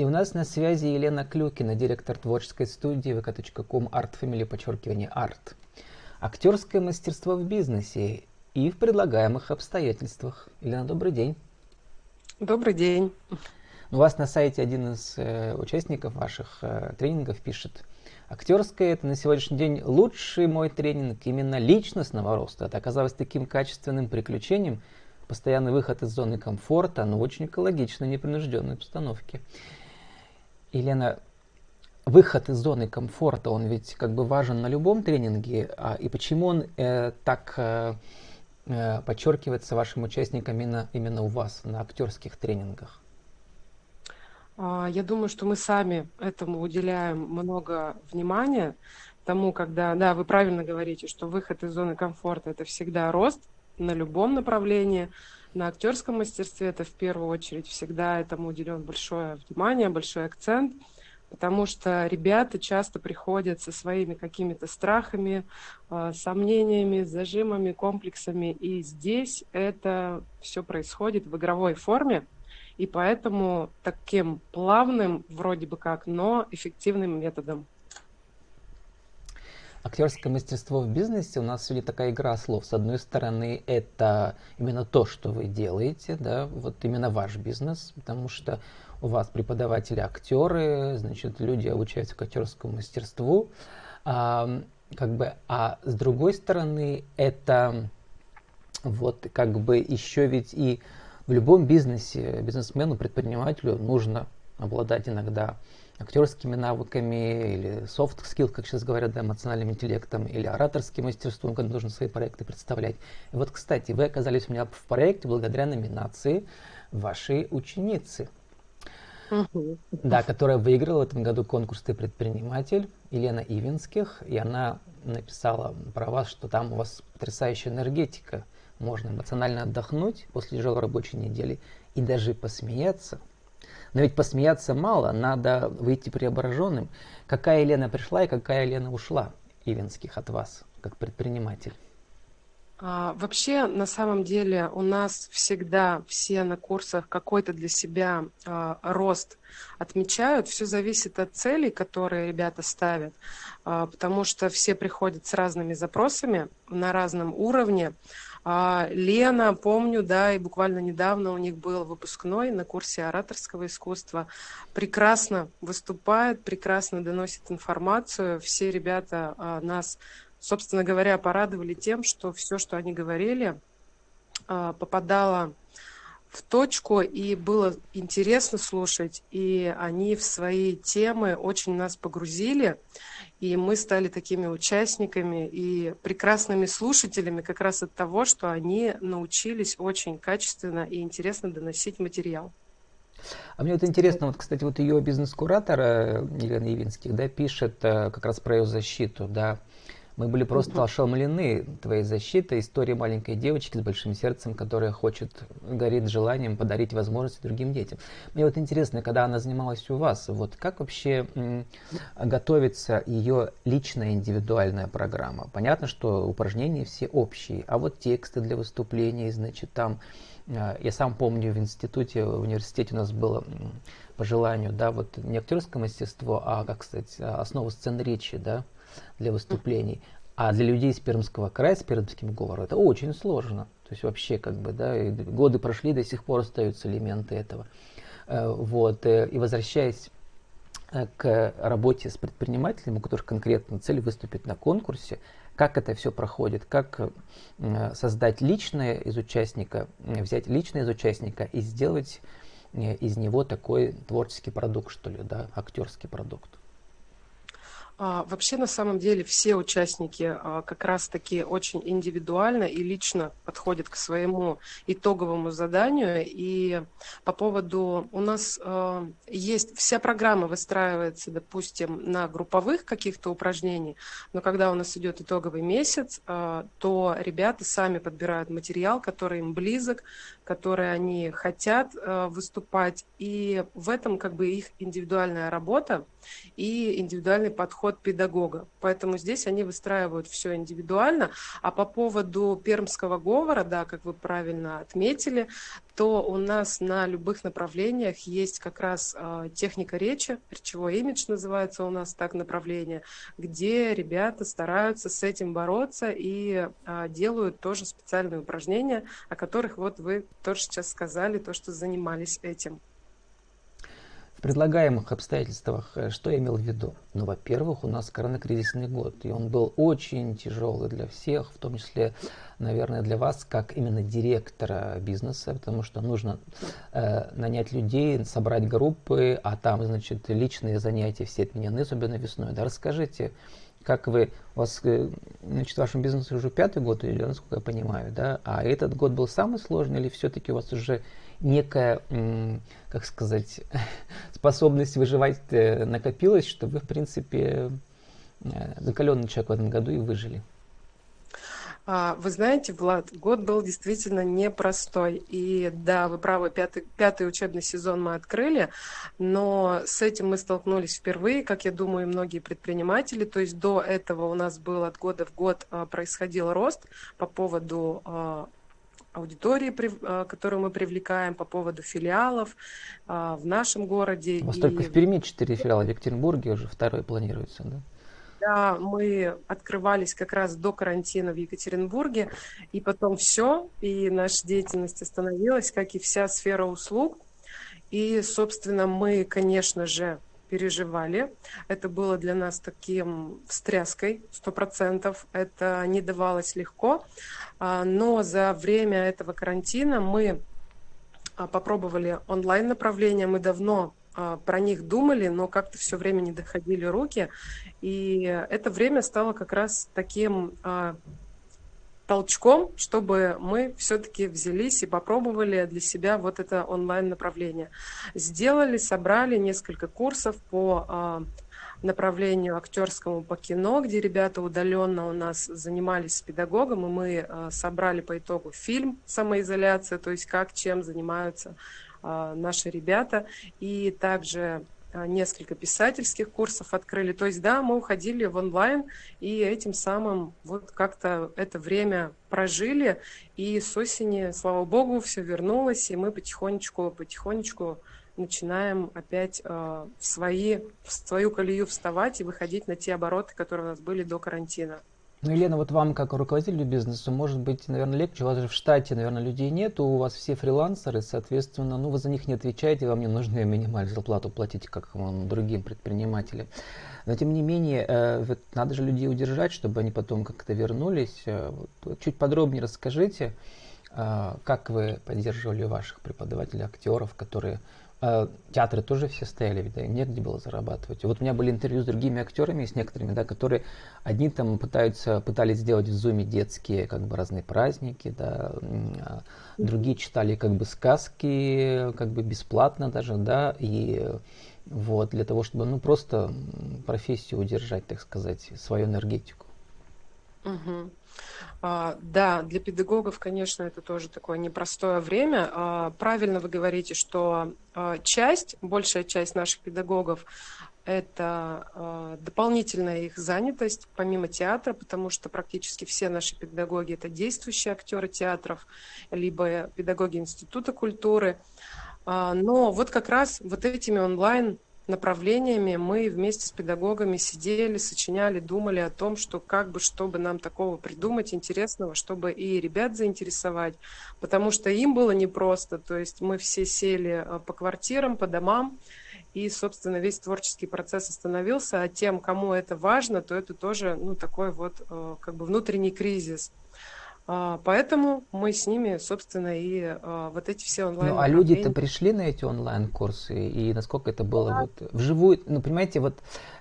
И у нас на связи Елена Клюкина, директор творческой студии vk.com Art Family, подчеркивание Art. Актерское мастерство в бизнесе и в предлагаемых обстоятельствах. Елена, добрый день. Добрый день. У вас на сайте один из э, участников ваших э, тренингов пишет, актерское это на сегодняшний день лучший мой тренинг именно личностного роста. Это оказалось таким качественным приключением, постоянный выход из зоны комфорта, но очень экологичной, непринужденной обстановке. Елена, выход из зоны комфорта, он ведь как бы важен на любом тренинге, а, и почему он э, так э, э, подчеркивается вашим участникам именно, именно у вас на актерских тренингах? А, я думаю, что мы сами этому уделяем много внимания, тому, когда, да, вы правильно говорите, что выход из зоны комфорта – это всегда рост, на любом направлении. На актерском мастерстве это в первую очередь всегда этому уделен большое внимание, большой акцент, потому что ребята часто приходят со своими какими-то страхами, э, сомнениями, зажимами, комплексами, и здесь это все происходит в игровой форме, и поэтому таким плавным, вроде бы как, но эффективным методом актерское мастерство в бизнесе у нас сегодня такая игра слов. С одной стороны, это именно то, что вы делаете, да, вот именно ваш бизнес, потому что у вас преподаватели актеры, значит, люди обучаются к актерскому мастерству. А, как бы, а с другой стороны, это вот как бы еще ведь и в любом бизнесе, бизнесмену, предпринимателю нужно обладать иногда актерскими навыками или soft skills, как сейчас говорят, да, эмоциональным интеллектом, или ораторским мастерством, когда нужно свои проекты представлять. И вот, кстати, вы оказались у меня в проекте благодаря номинации вашей ученицы. Да, которая выиграла в этом году конкурс «Ты предприниматель» Елена Ивинских, и она написала про вас, что там у вас потрясающая энергетика, можно эмоционально отдохнуть после тяжелой рабочей недели и даже посмеяться – но ведь посмеяться мало, надо выйти преображенным. Какая Елена пришла и какая Елена ушла Ивенских от вас, как предприниматель? А, вообще, на самом деле, у нас всегда все на курсах какой-то для себя а, рост отмечают. Все зависит от целей, которые ребята ставят, а, потому что все приходят с разными запросами на разном уровне. А, Лена, помню, да, и буквально недавно у них был выпускной на курсе ораторского искусства. Прекрасно выступает, прекрасно доносит информацию. Все ребята а, нас, собственно говоря, порадовали тем, что все, что они говорили, а, попадало в точку, и было интересно слушать, и они в свои темы очень нас погрузили, и мы стали такими участниками и прекрасными слушателями как раз от того, что они научились очень качественно и интересно доносить материал. А мне вот интересно, вот, кстати, вот ее бизнес-куратор Елена Явинских, да, пишет э, как раз про ее защиту, да, мы были просто ошеломлены твоей защитой, историей маленькой девочки с большим сердцем, которая хочет, горит желанием подарить возможности другим детям. Мне вот интересно, когда она занималась у вас, вот как вообще м, готовится ее личная индивидуальная программа? Понятно, что упражнения все общие, а вот тексты для выступлений, значит, там э, я сам помню в институте, в университете у нас было по желанию, да, вот не актерское мастерство, а, как сказать, основа сцен речи, да, для выступлений. А для людей из Пермского края, с пермским говором, это очень сложно. То есть вообще как бы, да, годы прошли, до сих пор остаются элементы этого. Э, вот, э, и возвращаясь э, к работе с предпринимателем, у которых конкретно цель выступить на конкурсе, как это все проходит, как создать личное из участника, взять личное из участника и сделать из него такой творческий продукт, что ли, да, актерский продукт. А, вообще, на самом деле, все участники а, как раз-таки очень индивидуально и лично подходят к своему итоговому заданию. И по поводу... У нас а, есть... Вся программа выстраивается, допустим, на групповых каких-то упражнений, но когда у нас идет итоговый месяц, то ребята сами подбирают материал, который им близок, который они хотят выступать. И в этом как бы их индивидуальная работа и индивидуальный подход под педагога. Поэтому здесь они выстраивают все индивидуально. А по поводу пермского говора, да, как вы правильно отметили, то у нас на любых направлениях есть как раз э, техника речи, речевой имидж называется у нас так направление, где ребята стараются с этим бороться и э, делают тоже специальные упражнения, о которых вот вы тоже сейчас сказали, то, что занимались этим. Предлагаемых обстоятельствах э, что я имел в виду? Ну, во-первых, у нас коронакризисный год, и он был очень тяжелый для всех, в том числе, наверное, для вас, как именно директора бизнеса, потому что нужно э, нанять людей, собрать группы, а там, значит, личные занятия все отменены, особенно весной. Да, расскажите, как вы, у вас, э, значит, вашем бизнесе уже пятый год, или, насколько я понимаю, да, а этот год был самый сложный, или все-таки у вас уже некая, как сказать, способность выживать э, накопилась, что вы, в принципе, э, закаленный человек в этом году и выжили? А, вы знаете, Влад, год был действительно непростой. И да, вы правы, пятый, пятый учебный сезон мы открыли, но с этим мы столкнулись впервые, как я думаю, многие предприниматели. То есть до этого у нас был от года в год а, происходил рост по поводу а, аудитории, которую мы привлекаем по поводу филиалов в нашем городе. У вас и... только в Перми четыре филиала, в Екатеринбурге уже второй планируется, да? Да, мы открывались как раз до карантина в Екатеринбурге, и потом все, и наша деятельность остановилась, как и вся сфера услуг. И, собственно, мы, конечно же, переживали. Это было для нас таким встряской, сто процентов. Это не давалось легко. А, но за время этого карантина мы а, попробовали онлайн-направления. Мы давно про них думали, но как-то все время не доходили руки. И это время стало как раз таким толчком, чтобы мы все-таки взялись и попробовали для себя вот это онлайн-направление. Сделали, собрали несколько курсов по а, направлению актерскому по кино, где ребята удаленно у нас занимались с педагогом, и мы а, собрали по итогу фильм «Самоизоляция», то есть как, чем занимаются а, наши ребята, и также а, несколько писательских курсов открыли. То есть, да, мы уходили в онлайн и этим самым вот как-то это время прожили. И с осени, слава богу, все вернулось, и мы потихонечку, потихонечку начинаем опять э, в, свои, в свою колею вставать и выходить на те обороты, которые у нас были до карантина. Ну, Елена, вот вам, как руководителю бизнеса, может быть, наверное, легче. У вас же в штате, наверное, людей нет, у вас все фрилансеры, соответственно, ну, вы за них не отвечаете, вам не нужно минимальную зарплату платить, как вам, другим предпринимателям. Но, тем не менее, э, надо же людей удержать, чтобы они потом как-то вернулись. Э, вот, чуть подробнее расскажите, э, как вы поддерживали ваших преподавателей, актеров, которые театры тоже все стояли, ведь да, негде было зарабатывать. Вот у меня были интервью с другими актерами, с некоторыми, да, которые одни там пытаются, пытались сделать в зуме детские как бы разные праздники, да, а другие читали как бы сказки, как бы бесплатно даже, да, и вот для того, чтобы ну просто профессию удержать, так сказать, свою энергетику. Угу. А, да, для педагогов, конечно, это тоже такое непростое время. А, правильно вы говорите, что а, часть, большая часть наших педагогов это дополнительная их занятость помимо театра, потому что практически все наши педагоги это действующие актеры театров, либо педагоги Института культуры. Но вот как раз вот этими онлайн направлениями. Мы вместе с педагогами сидели, сочиняли, думали о том, что как бы, чтобы нам такого придумать интересного, чтобы и ребят заинтересовать, потому что им было непросто, то есть мы все сели э, по квартирам, по домам, и, собственно, весь творческий процесс остановился, а тем, кому это важно, то это тоже, ну, такой вот, э, как бы внутренний кризис. А, поэтому мы с ними, собственно, и а, вот эти все онлайн. Ну, а люди-то пришли на эти онлайн-курсы, и насколько это было да. вот вживую, ну, понимаете, вот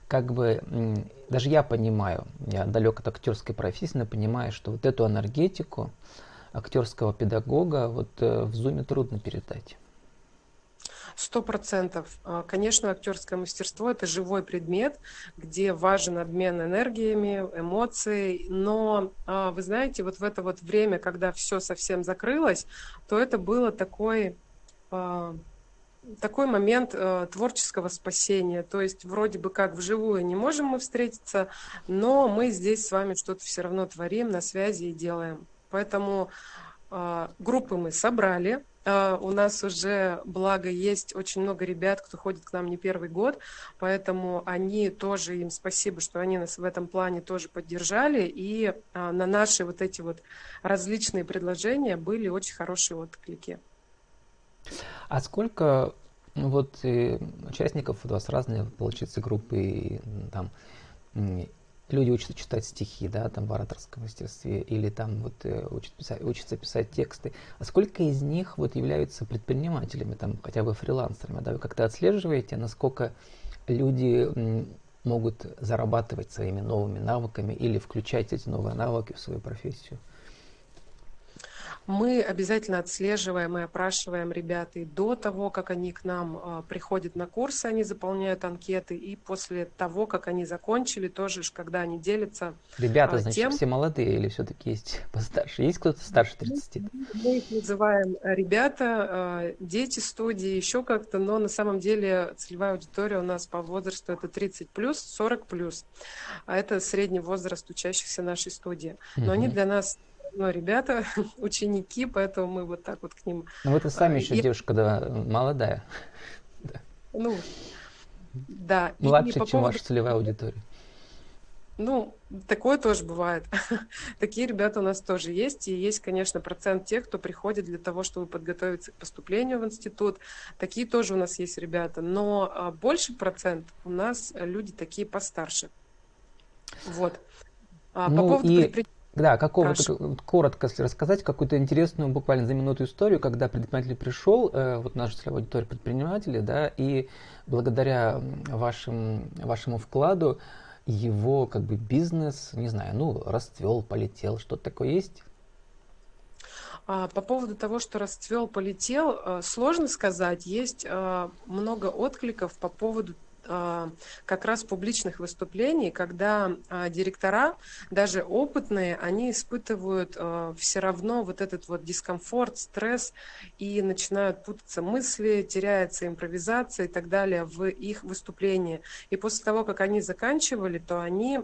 как бы даже я понимаю, я далек от актерской профессии, но понимаю, что вот эту энергетику актерского педагога вот э, в зуме трудно передать. Сто процентов. А, конечно, актерское мастерство – это живой предмет, где важен обмен энергиями, эмоций. Но, а, вы знаете, вот в это вот время, когда все совсем закрылось, то это было такой а, такой момент э, творческого спасения. То есть вроде бы как вживую не можем мы встретиться, но мы здесь с вами что-то все равно творим, на связи и делаем. Поэтому э, группы мы собрали, у нас уже, благо, есть очень много ребят, кто ходит к нам не первый год, поэтому они тоже, им спасибо, что они нас в этом плане тоже поддержали, и uh, на наши вот эти вот различные предложения были очень хорошие отклики. А сколько вот э, участников у вас разные, получается, группы, там люди учатся читать стихи, да, там в ораторском мастерстве, или там вот э, учат писать, учатся писать тексты. А сколько из них вот являются предпринимателями, там хотя бы фрилансерами, да, вы как-то отслеживаете, насколько люди могут зарабатывать своими новыми навыками или включать эти новые навыки в свою профессию? Мы обязательно отслеживаем и опрашиваем ребят и до того, как они к нам э, приходят на курсы, они заполняют анкеты, и после того, как они закончили, тоже, когда они делятся Ребята, значит, тем... все молодые или все-таки есть постарше? Есть кто-то старше 30? Мы их называем ребята, э, дети студии, еще как-то, но на самом деле целевая аудитория у нас по возрасту это 30 плюс, 40 плюс. А это средний возраст учащихся нашей студии. Но угу. они для нас ну, ребята, ученики, поэтому мы вот так вот к ним... Ну, вы-то сами а, еще и... девушка, да, молодая. Ну, да. Младше, чем поводу... ваша целевая аудитория. Ну, такое тоже бывает. Такие ребята у нас тоже есть. И есть, конечно, процент тех, кто приходит для того, чтобы подготовиться к поступлению в институт. Такие тоже у нас есть ребята. Но а, больше процент у нас люди такие постарше. Вот. А, ну, по поводу и... предприятия да, какого-то, коротко если рассказать какую-то интересную, буквально за минуту историю, когда предприниматель пришел, э, вот наша целевая аудитория предприниматели, да, и благодаря вашим, вашему вкладу его как бы бизнес, не знаю, ну, расцвел, полетел, что-то такое есть? А, по поводу того, что расцвел, полетел, э, сложно сказать. Есть э, много откликов по поводу как раз публичных выступлений, когда а, директора, даже опытные, они испытывают а, все равно вот этот вот дискомфорт, стресс, и начинают путаться мысли, теряется импровизация и так далее в их выступлении. И после того, как они заканчивали, то они,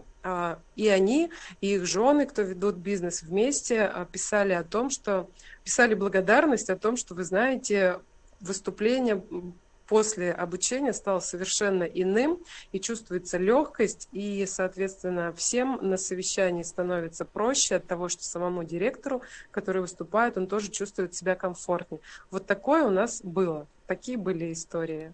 и они, и их жены, кто ведут бизнес вместе, писали о том, что писали благодарность о том, что вы знаете, выступление после обучения стал совершенно иным, и чувствуется легкость, и, соответственно, всем на совещании становится проще от того, что самому директору, который выступает, он тоже чувствует себя комфортнее. Вот такое у нас было, такие были истории.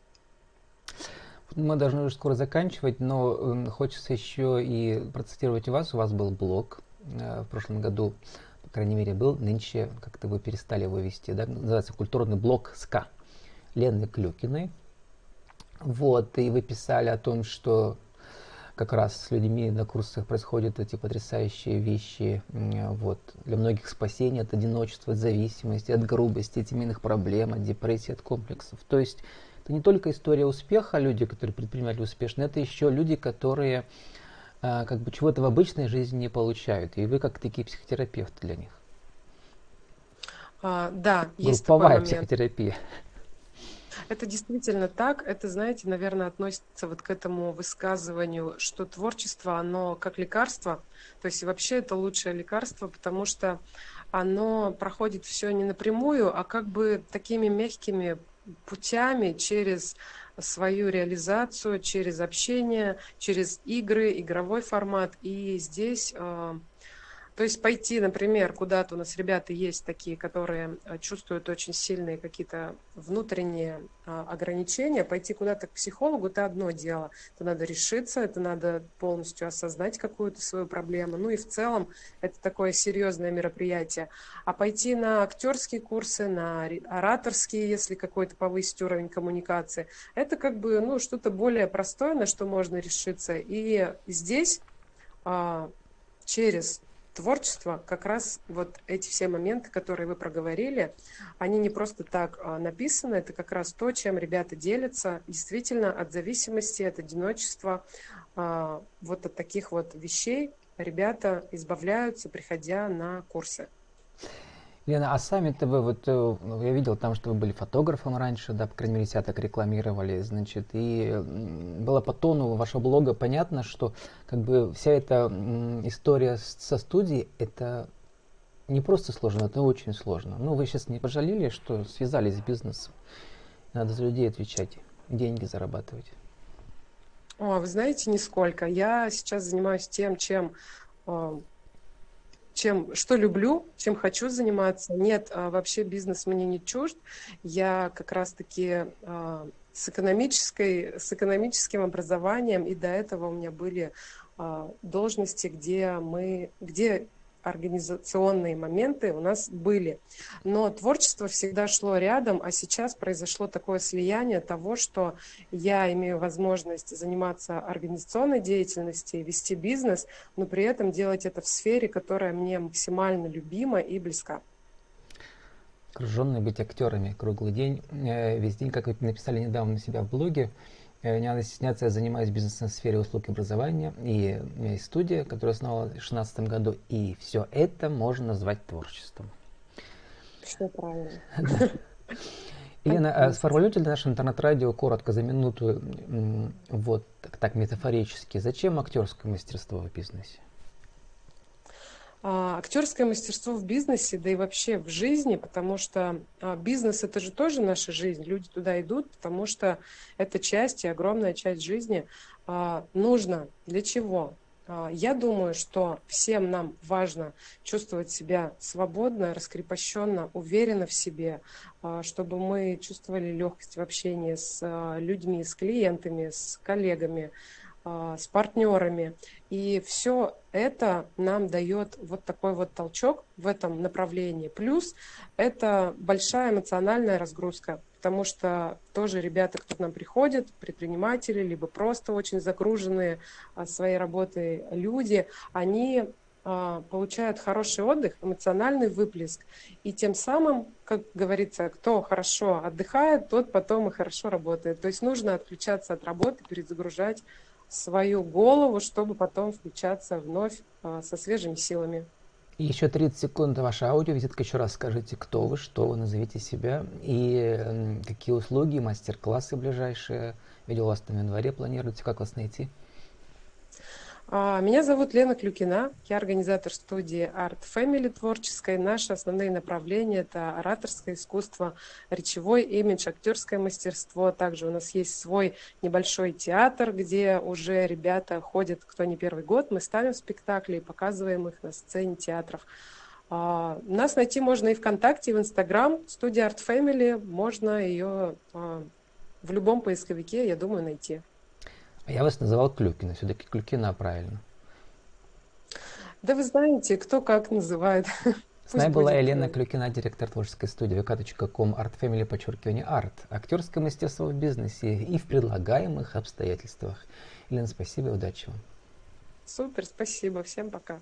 Мы должны уже скоро заканчивать, но хочется еще и процитировать вас. У вас был блог э, в прошлом году, по крайней мере, был. Нынче как-то вы перестали его вести, да? Называется «Культурный блог СКА». Лены Клюкиной. Вот, и вы писали о том, что как раз с людьми на курсах происходят эти потрясающие вещи. Вот. Для многих спасение от одиночества, от зависимости, от грубости, от семейных проблем, от депрессии, от комплексов. То есть это не только история успеха, люди, которые предпринимали успешно, это еще люди, которые а, как бы чего-то в обычной жизни не получают. И вы как такие психотерапевты для них. А, да, есть Групповая такой момент. психотерапия. Это действительно так. Это, знаете, наверное, относится вот к этому высказыванию, что творчество, оно как лекарство. То есть вообще это лучшее лекарство, потому что оно проходит все не напрямую, а как бы такими мягкими путями через свою реализацию, через общение, через игры, игровой формат. И здесь э, то есть пойти, например, куда-то у нас ребята есть такие, которые э, чувствуют очень сильные какие-то внутренние а, ограничения, пойти куда-то к психологу – это одно дело. Это надо решиться, это надо полностью осознать какую-то свою проблему. Ну и в целом это такое серьезное мероприятие. А пойти на актерские курсы, на ораторские, если какой-то повысить уровень коммуникации, это как бы ну, что-то более простое, на что можно решиться. И здесь а, через творчество, как раз вот эти все моменты, которые вы проговорили, они не просто так а, написаны, это как раз то, чем ребята делятся, действительно от зависимости, от одиночества, а, вот от таких вот вещей ребята избавляются, приходя на курсы. Лена, а сами-то вы, вот э, я видел там, что вы были фотографом раньше, да, по крайней мере, себя так рекламировали, значит, и было по тону вашего блога понятно, что как бы вся эта история со студией, это не просто сложно, это очень сложно. Ну, вы сейчас не пожалели, что связались с бизнесом? Надо за людей отвечать, деньги зарабатывать. О, вы знаете, нисколько. Я сейчас занимаюсь тем, чем э, чем, что люблю, чем хочу заниматься. Нет, а, вообще бизнес мне не чужд. Я как раз-таки а, с, экономической, с экономическим образованием, и до этого у меня были а, должности, где мы, где организационные моменты у нас были. Но творчество всегда шло рядом, а сейчас произошло такое слияние того, что я имею возможность заниматься организационной деятельностью, вести бизнес, но при этом делать это в сфере, которая мне максимально любима и близка. Окруженные быть актерами круглый день, э, весь день, как вы написали недавно у себя в блоге, не надо стесняться, я занимаюсь бизнесом в сфере услуг и образования, и у меня есть студия, которая основала в 2016 году, и все это можно назвать творчеством. Все правильно. Елена, а сформулируйте для нашего интернет-радио коротко, за минуту, вот так метафорически, зачем актерское мастерство в бизнесе? А, актерское мастерство в бизнесе, да и вообще в жизни, потому что а, бизнес это же тоже наша жизнь. Люди туда идут, потому что это часть и огромная часть жизни. А, нужно для чего? Я думаю, что всем нам важно чувствовать себя свободно, раскрепощенно, уверенно в себе, чтобы мы чувствовали легкость в общении с людьми, с клиентами, с коллегами, с партнерами. И все это нам дает вот такой вот толчок в этом направлении. Плюс это большая эмоциональная разгрузка, потому что тоже ребята, кто к нам приходит, предприниматели, либо просто очень загруженные а, своей работой люди, они а, получают хороший отдых, эмоциональный выплеск. И тем самым, как говорится, кто хорошо отдыхает, тот потом и хорошо работает. То есть нужно отключаться от работы, перезагружать свою голову, чтобы потом включаться вновь а, со свежими силами. Еще 30 секунд ваша аудиовизитка. Еще раз скажите, кто вы, что вы, назовите себя и какие услуги, мастер-классы ближайшие. Видел вас там в январе планируете, как вас найти? А, меня зовут Лена Клюкина, я организатор студии Art Family творческой. Наши основные направления – это ораторское искусство, речевой имидж, актерское мастерство. Также у нас есть свой небольшой театр, где уже ребята ходят, кто не первый год. Мы ставим спектакли и показываем их на сцене театров. А, нас найти можно и ВКонтакте, и в Инстаграм. Студия Art Family, можно ее а, в любом поисковике, я думаю, найти. Я вас называл Клюкина, все-таки Клюкина правильно. Да вы знаете, кто как называет. С нами была Елена Клюкина, директор творческой студии vk.com Art Family, подчеркивание Art. Актерское мастерство в бизнесе и в предлагаемых обстоятельствах. Елена, спасибо удачи вам. Супер, спасибо. Всем пока.